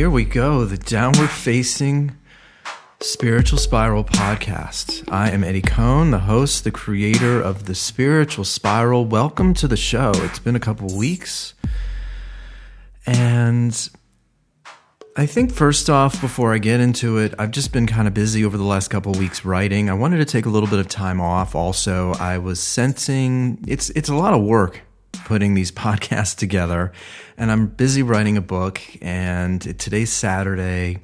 here we go the downward facing spiritual spiral podcast. I am Eddie Cohn, the host, the creator of the spiritual spiral. Welcome to the show. It's been a couple weeks. And I think first off, before I get into it, I've just been kind of busy over the last couple weeks writing. I wanted to take a little bit of time off. Also, I was sensing it's it's a lot of work putting these podcasts together, and I'm busy writing a book. And today's Saturday,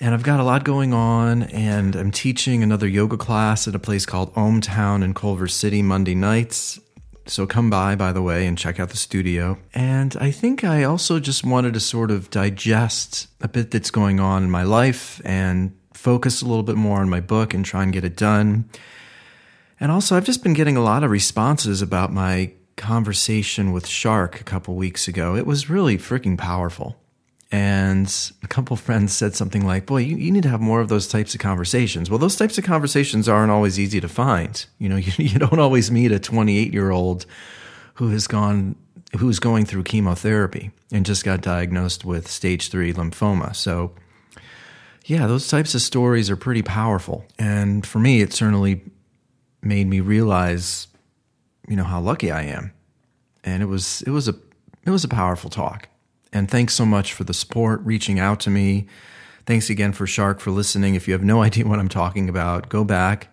and I've got a lot going on. And I'm teaching another yoga class at a place called Om Town in Culver City Monday nights. So come by, by the way, and check out the studio. And I think I also just wanted to sort of digest a bit that's going on in my life and focus a little bit more on my book and try and get it done. And also, I've just been getting a lot of responses about my conversation with Shark a couple weeks ago. It was really freaking powerful. And a couple friends said something like, Boy, you, you, need to have more of those types of conversations. Well, those types of conversations aren't always easy to find. You know, you, you don't always meet a 28 year old who has gone, who's going through chemotherapy and just got diagnosed with stage three lymphoma. So, yeah, those types of stories are pretty powerful. And for me, it certainly made me realize, you know, how lucky I am. And it was, it was a, it was a powerful talk. And thanks so much for the support, reaching out to me. Thanks again for Shark for listening. If you have no idea what I'm talking about, go back,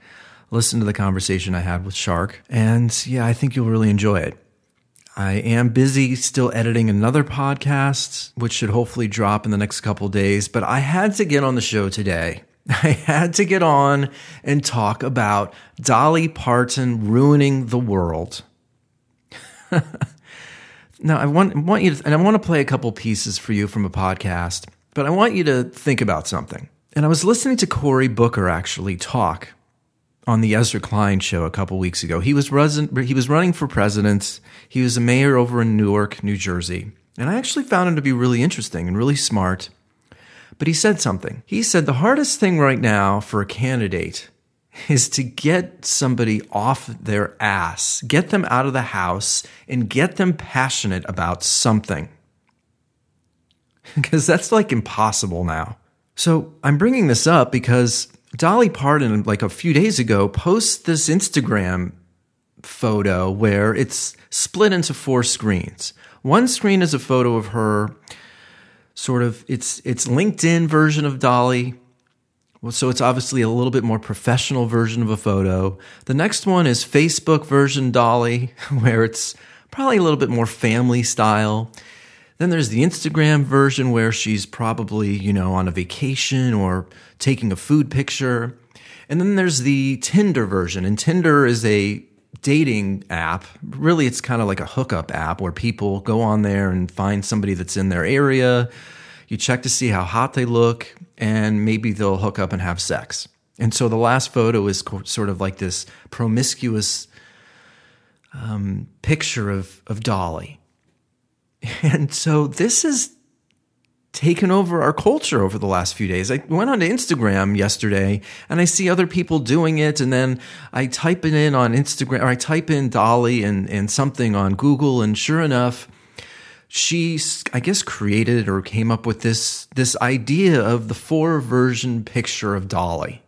listen to the conversation I had with Shark. And yeah, I think you'll really enjoy it. I am busy still editing another podcast, which should hopefully drop in the next couple days. But I had to get on the show today. I had to get on and talk about Dolly Parton ruining the world. Now, I want, want you to, and I want to play a couple pieces for you from a podcast, but I want you to think about something. And I was listening to Cory Booker actually talk on the Ezra Klein show a couple weeks ago. He was, he was running for president. He was a mayor over in Newark, New Jersey. And I actually found him to be really interesting and really smart. But he said something. He said the hardest thing right now for a candidate is to get somebody off their ass, get them out of the house, and get them passionate about something. Because that's like impossible now. So I'm bringing this up because Dolly Parton, like a few days ago, posts this Instagram photo where it's split into four screens. One screen is a photo of her, sort of, it's, it's LinkedIn version of Dolly well, so it's obviously a little bit more professional version of a photo. The next one is Facebook version Dolly, where it's probably a little bit more family style. Then there's the Instagram version where she's probably, you know, on a vacation or taking a food picture. And then there's the Tinder version. And Tinder is a dating app. Really, it's kind of like a hookup app where people go on there and find somebody that's in their area. You check to see how hot they look and maybe they'll hook up and have sex. And so the last photo is sort of like this promiscuous um, picture of, of Dolly. And so this has taken over our culture over the last few days. I went onto Instagram yesterday and I see other people doing it. And then I type it in on Instagram or I type in Dolly and, and something on Google. And sure enough, she i guess created or came up with this this idea of the four version picture of dolly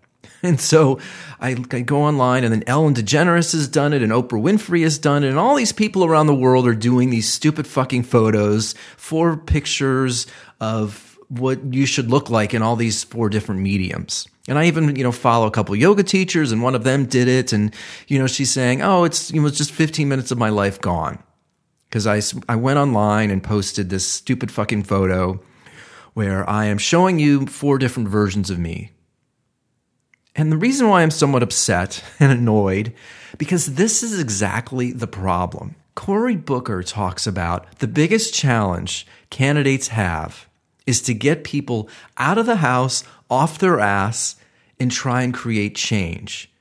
and so I, I, go online and then ellen degeneres has done it and oprah winfrey has done it and all these people around the world are doing these stupid fucking photos for pictures of what you should look like in all these four different mediums and I even, you know, follow a couple yoga teachers and one of them did it. And, you know, she's saying, Oh, it's, you know, it's just 15 minutes of my life gone because I, I went online and posted this stupid fucking photo where I am showing you four different versions of me. And the reason why I'm somewhat upset and annoyed, because this is exactly the problem. Cory Booker talks about the biggest challenge candidates have is to get people out of the house, off their ass, and try and create change.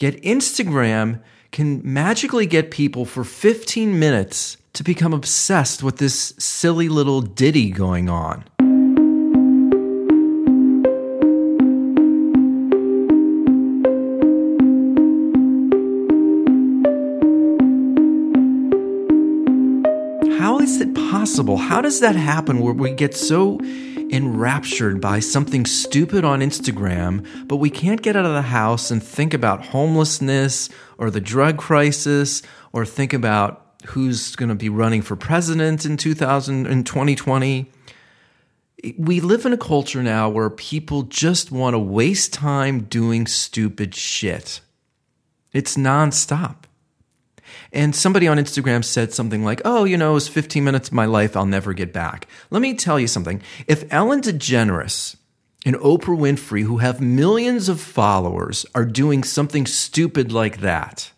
Yet Instagram can magically get people for 15 minutes to become obsessed with this silly little ditty going on. Is it possible? How does that happen where we get so enraptured by something stupid on Instagram, but we can't get out of the house and think about homelessness or the drug crisis or think about who's going to be running for president in 2000 in 2020? we live in a culture now where people just want to waste time doing stupid shit. It's nonstop. And somebody on Instagram said something like, oh, you know, it's 15 minutes of my life I'll never get back. Let me tell you something. If Ellen DeGeneres and Oprah Winfrey, who have millions of followers, are doing something stupid like that,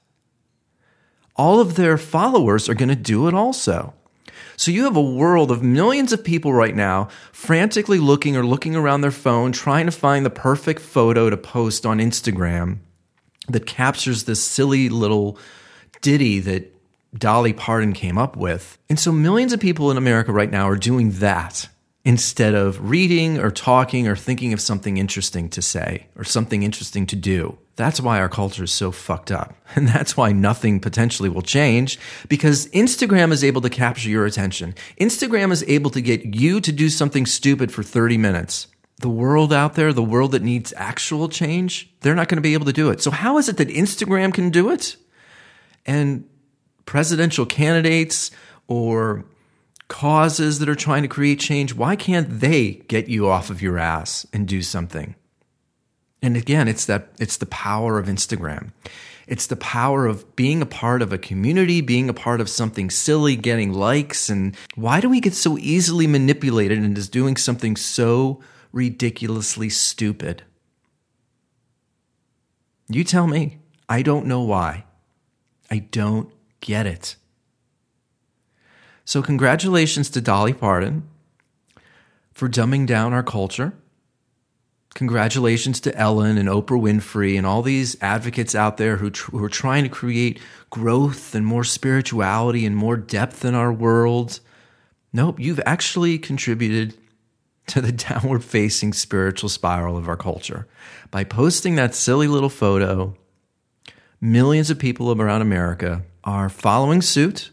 all of their followers are going to do it also. So you have a world of millions of people right now frantically looking or looking around their phone, trying to find the perfect photo to post on Instagram that captures this silly little ditty that Dolly Parton came up with. And so millions of people in America right now are doing that instead of reading or talking or thinking of something interesting to say or something interesting to do. That's why our culture is so fucked up. And that's why nothing potentially will change because Instagram is able to capture your attention. Instagram is able to get you to do something stupid for 30 minutes. The world out there, the world that needs actual change, they're not going to be able to do it. So how is it that Instagram can do it? And presidential candidates or causes that are trying to create change, why can't they get you off of your ass and do something? And again, it's that it's the power of Instagram. It's the power of being a part of a community, being a part of something silly, getting likes. And why do we get so easily manipulated into doing something so ridiculously stupid? You tell me. I don't know why. I don't get it. So, congratulations to Dolly Parton for dumbing down our culture congratulations to Ellen and Oprah Winfrey and all these advocates out there who, tr- who are trying to create growth and more spirituality and more depth in our world. Nope, you've actually contributed to the downward facing spiritual spiral of our culture. By posting that silly little photo, millions of people around America are following suit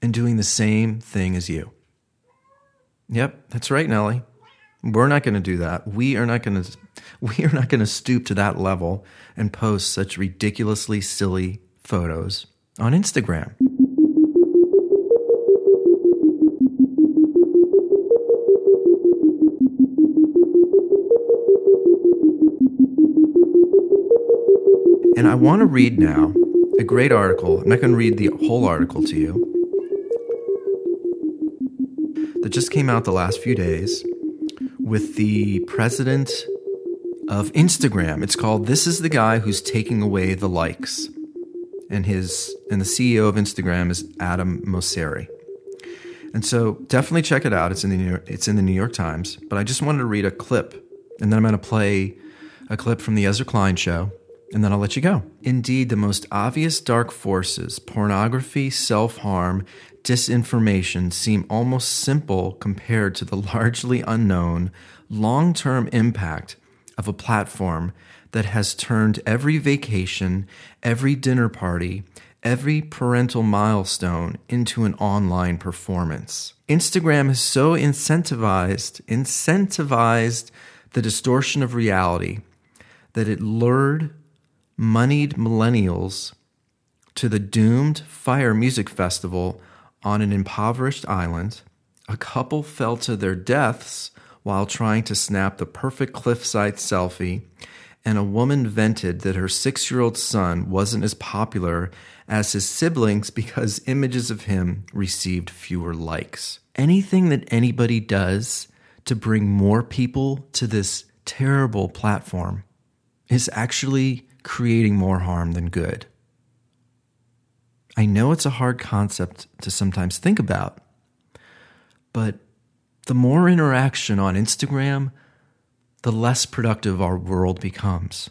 and doing the same thing as you. Yep, that's right, Nellie. We're not going to do that. We are not going to we are not going to stoop to that level and post such ridiculously silly photos on Instagram. And I want to read now a great article. I'm not going to read the whole article to you. That just came out the last few days with the president of Instagram. It's called This is the Guy Who's Taking Away the Likes. And his and the CEO of Instagram is Adam Mosseri. And so definitely check it out. It's in the New York, it's in the New York Times. But I just wanted to read a clip, and then I'm going to play a clip from the Ezra Klein show, and then I'll let you go. Indeed, the most obvious dark forces, pornography, self harm, disinformation seem almost simple compared to the largely unknown long term impact of a platform that has turned every vacation, every dinner party, every parental milestone into an online performance. Instagram has so incentivized incentivized the distortion of reality that it lured moneyed millennials to the doomed Fyre Music Festival on an impoverished island, a couple fell to their deaths while trying to snap the perfect cliffside selfie, and a woman vented that her six year old son wasn't as popular as his siblings because images of him received fewer likes. Anything that anybody does to bring more people to this terrible platform is actually creating more harm than good. I know it's a hard concept to sometimes think about, but the more interaction on Instagram, the less productive our world becomes,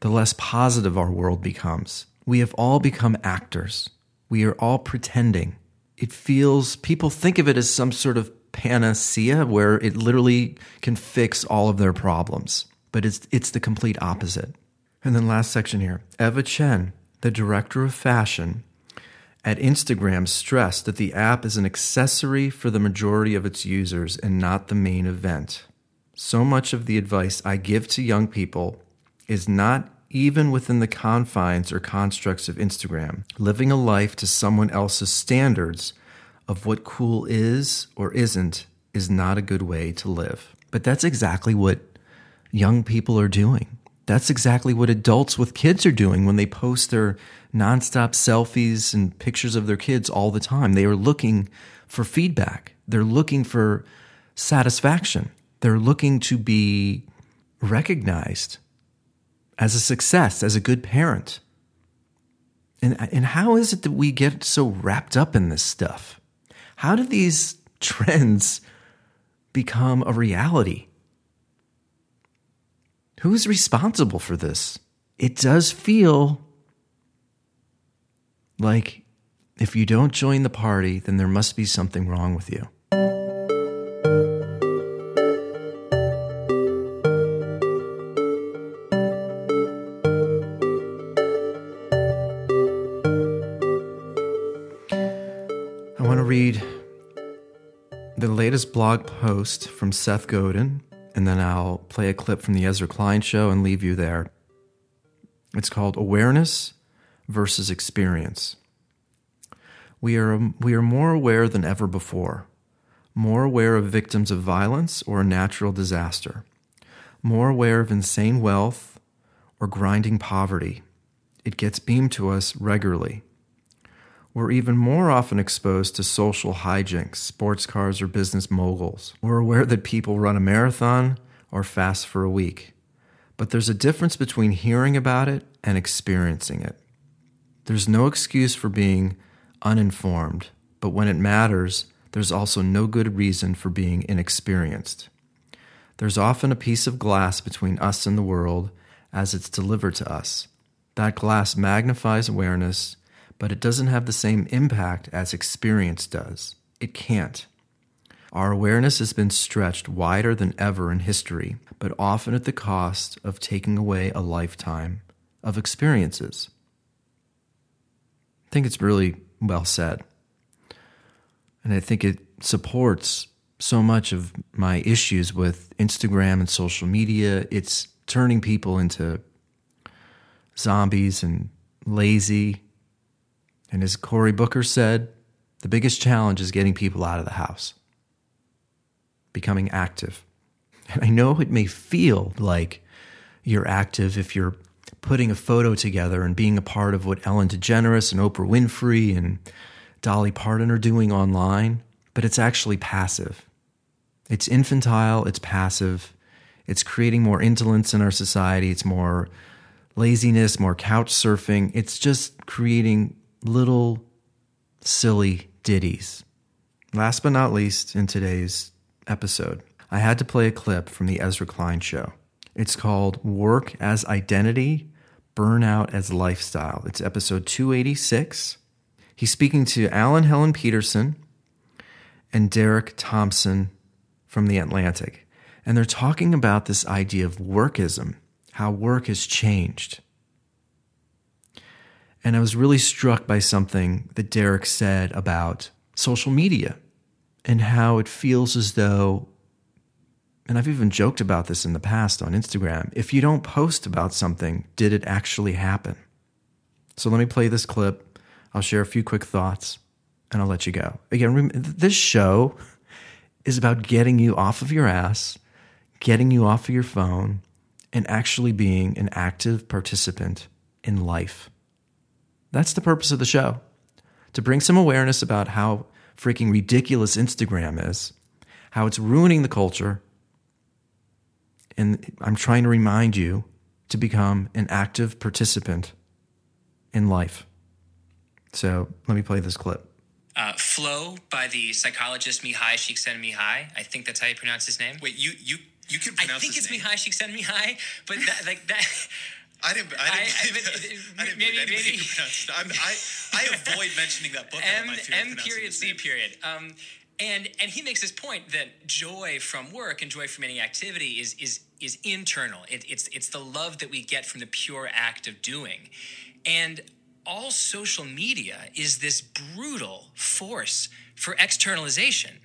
the less positive our world becomes. We have all become actors. We are all pretending. It feels, people think of it as some sort of panacea where it literally can fix all of their problems, but it's, it's the complete opposite. And then, last section here Eva Chen, the director of fashion at Instagram stressed that the app is an accessory for the majority of its users and not the main event. So much of the advice I give to young people is not even within the confines or constructs of Instagram. Living a life to someone else's standards of what cool is or isn't is not a good way to live. But that's exactly what young people are doing. That's exactly what adults with kids are doing when they post their nonstop selfies and pictures of their kids all the time. They are looking for feedback. They're looking for satisfaction. They're looking to be recognized as a success, as a good parent. And, and how is it that we get so wrapped up in this stuff? How do these trends become a reality? Who's responsible for this? It does feel like if you don't join the party, then there must be something wrong with you. I want to read the latest blog post from Seth Godin, and then I'll play a clip from the Ezra Klein show and leave you there. It's called Awareness versus Experience. We are, we are more aware than ever before, more aware of victims of violence or a natural disaster, more aware of insane wealth or grinding poverty. It gets beamed to us regularly. We're even more often exposed to social hijinks, sports cars, or business moguls. We're aware that people run a marathon or fast for a week. But there's a difference between hearing about it and experiencing it. There's no excuse for being uninformed, but when it matters, there's also no good reason for being inexperienced. There's often a piece of glass between us and the world as it's delivered to us. That glass magnifies awareness but it doesn't have the same impact as experience does. It can't. Our awareness has been stretched wider than ever in history, but often at the cost of taking away a lifetime of experiences. I think it's really well said. And I think it supports so much of my issues with Instagram and social media. It's turning people into zombies and lazy and as Cory Booker said, the biggest challenge is getting people out of the house, becoming active. And I know it may feel like you're active if you're putting a photo together and being a part of what Ellen DeGeneres and Oprah Winfrey and Dolly Parton are doing online, but it's actually passive. It's infantile, it's passive, it's creating more indolence in our society, it's more laziness, more couch surfing. It's just creating little silly ditties. Last but not least, in today's episode, I had to play a clip from the Ezra Klein show. It's called Work as Identity, Burnout as Lifestyle. It's episode 286. He's speaking to Alan Helen Petersen and Derek Thompson from The Atlantic. And they're talking about this idea of workism, how work has changed. And I was really struck by something that Derek said about social media and how it feels as though, and I've even joked about this in the past on Instagram, if you don't post about something, did it actually happen? So let me play this clip. I'll share a few quick thoughts and I'll let you go. Again, this show is about getting you off of your ass, getting you off of your phone, and actually being an active participant in life. That's the purpose of the show to bring some awareness about how freaking ridiculous Instagram is, how it's ruining the culture. And I'm trying to remind you to become an active participant in life. So let me play this clip. Uh, Flow by the psychologist Mihaly Csikszentmihalyi. I think that's how you pronounce his name. Wait, you you you can pronounce I think his it's name. Mihaly Csikszentmihalyi, but that, like that. I didn't. I didn't. I- I- I didn't maybe- maybe- could pronounce it. I'm, I I avoid mentioning that book. M M period C period. Um, and and he makes this point that joy from work and joy from any activity is is is internal. It, it's it's the love that we get from the pure act of doing, and all social media is this brutal force for externalization.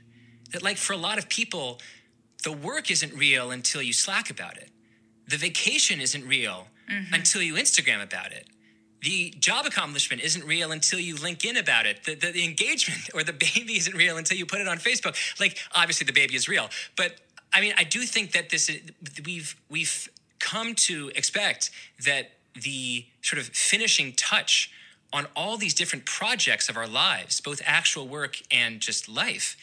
That, like, for a lot of people, the work isn't real until you slack about it. The vacation isn't real Mm-hmm. until you Instagram about it. The job accomplishment isn't real until you link in about it. The, the, the engagement or the baby isn't real until you put it on Facebook. Like, obviously, the baby is real. But I mean, I do think that this is, we've, we've come to expect that the sort of finishing touch on all these different projects of our lives, both actual work and just life,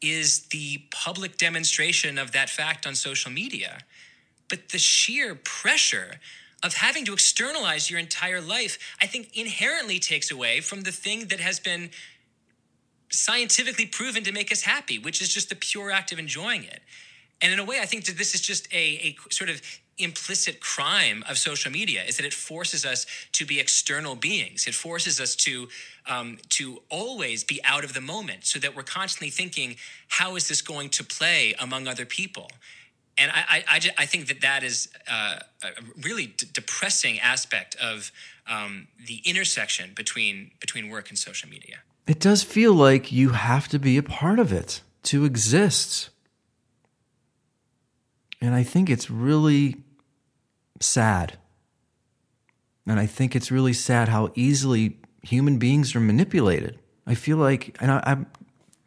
is the public demonstration of that fact on social media. But the sheer pressure of having to externalize your entire life, I think inherently takes away from the thing that has been scientifically proven to make us happy, which is just the pure act of enjoying it. And in a way, I think that this is just a, a sort of implicit crime of social media is that it forces us to be external beings. It forces us to um, to always be out of the moment, so that we're constantly thinking, how is this going to play among other people? And I, I, I, ju- I think that that is uh, a really d- depressing aspect of um, the intersection between between work and social media. It does feel like you have to be a part of it to exist. And I think it's really sad. And I think it's really sad how easily human beings are manipulated. I feel like, and I, I'm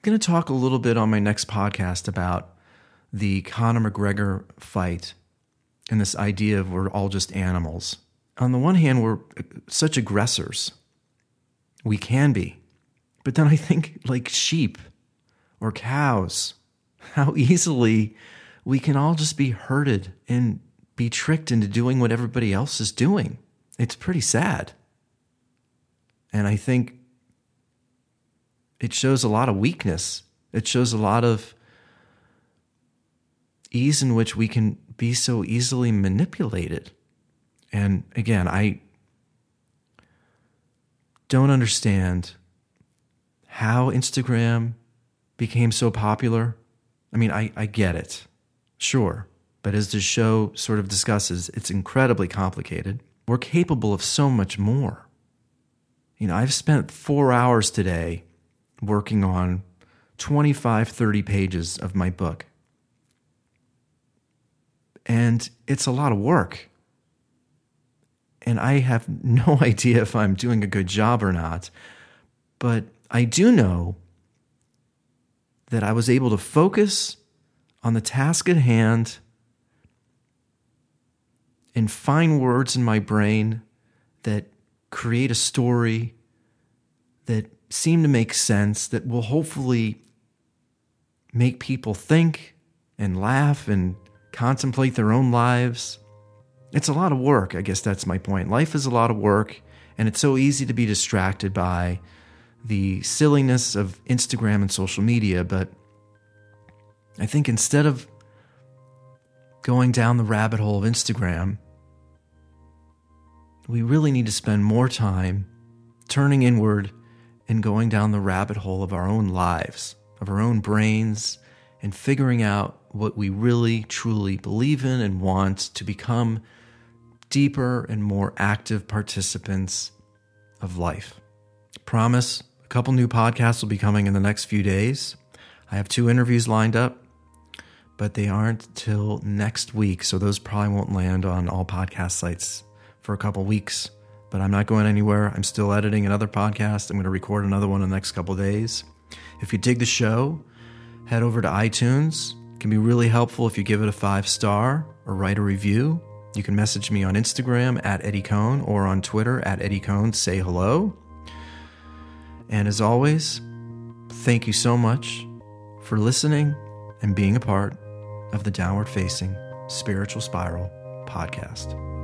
going to talk a little bit on my next podcast about the Conor McGregor fight and this idea of we're all just animals. On the one hand, we're such aggressors. We can be. But then I think, like sheep or cows, how easily we can all just be herded and be tricked into doing what everybody else is doing. It's pretty sad. And I think it shows a lot of weakness. It shows a lot of ease in which we can be so easily manipulated. And again, I don't understand how Instagram became so popular. I mean, I, I get it, sure. But as the show sort of discusses, it's incredibly complicated. We're capable of so much more. You know, I've spent four hours today working on 25, 30 pages of my book. And it's a lot of work. And I have no idea if I'm doing a good job or not. But I do know that I was able to focus on the task at hand and find words in my brain that create a story that seem to make sense, that will hopefully make people think and laugh and contemplate their own lives. It's a lot of work, I guess that's my point. Life is a lot of work, and it's so easy to be distracted by the silliness of Instagram and social media, but I think instead of going down the rabbit hole of Instagram, we really need to spend more time turning inward and going down the rabbit hole of our own lives, of our own brains, and figuring out what we really truly believe in and want to become deeper and more active participants of life. Promise a couple new podcasts will be coming in the next few days. I have two interviews lined up, but they aren't till next week, so those probably won't land on all podcast sites for a couple weeks. But I'm not going anywhere. I'm still editing another podcast. I'm going to record another one in the next couple days. If you dig the show, head over to iTunes. Can be really helpful if you give it a five star or write a review. You can message me on Instagram at Eddie Cohn or on Twitter at Eddie Cohn. Say hello. And as always, thank you so much for listening and being a part of the Downward Facing Spiritual Spiral podcast.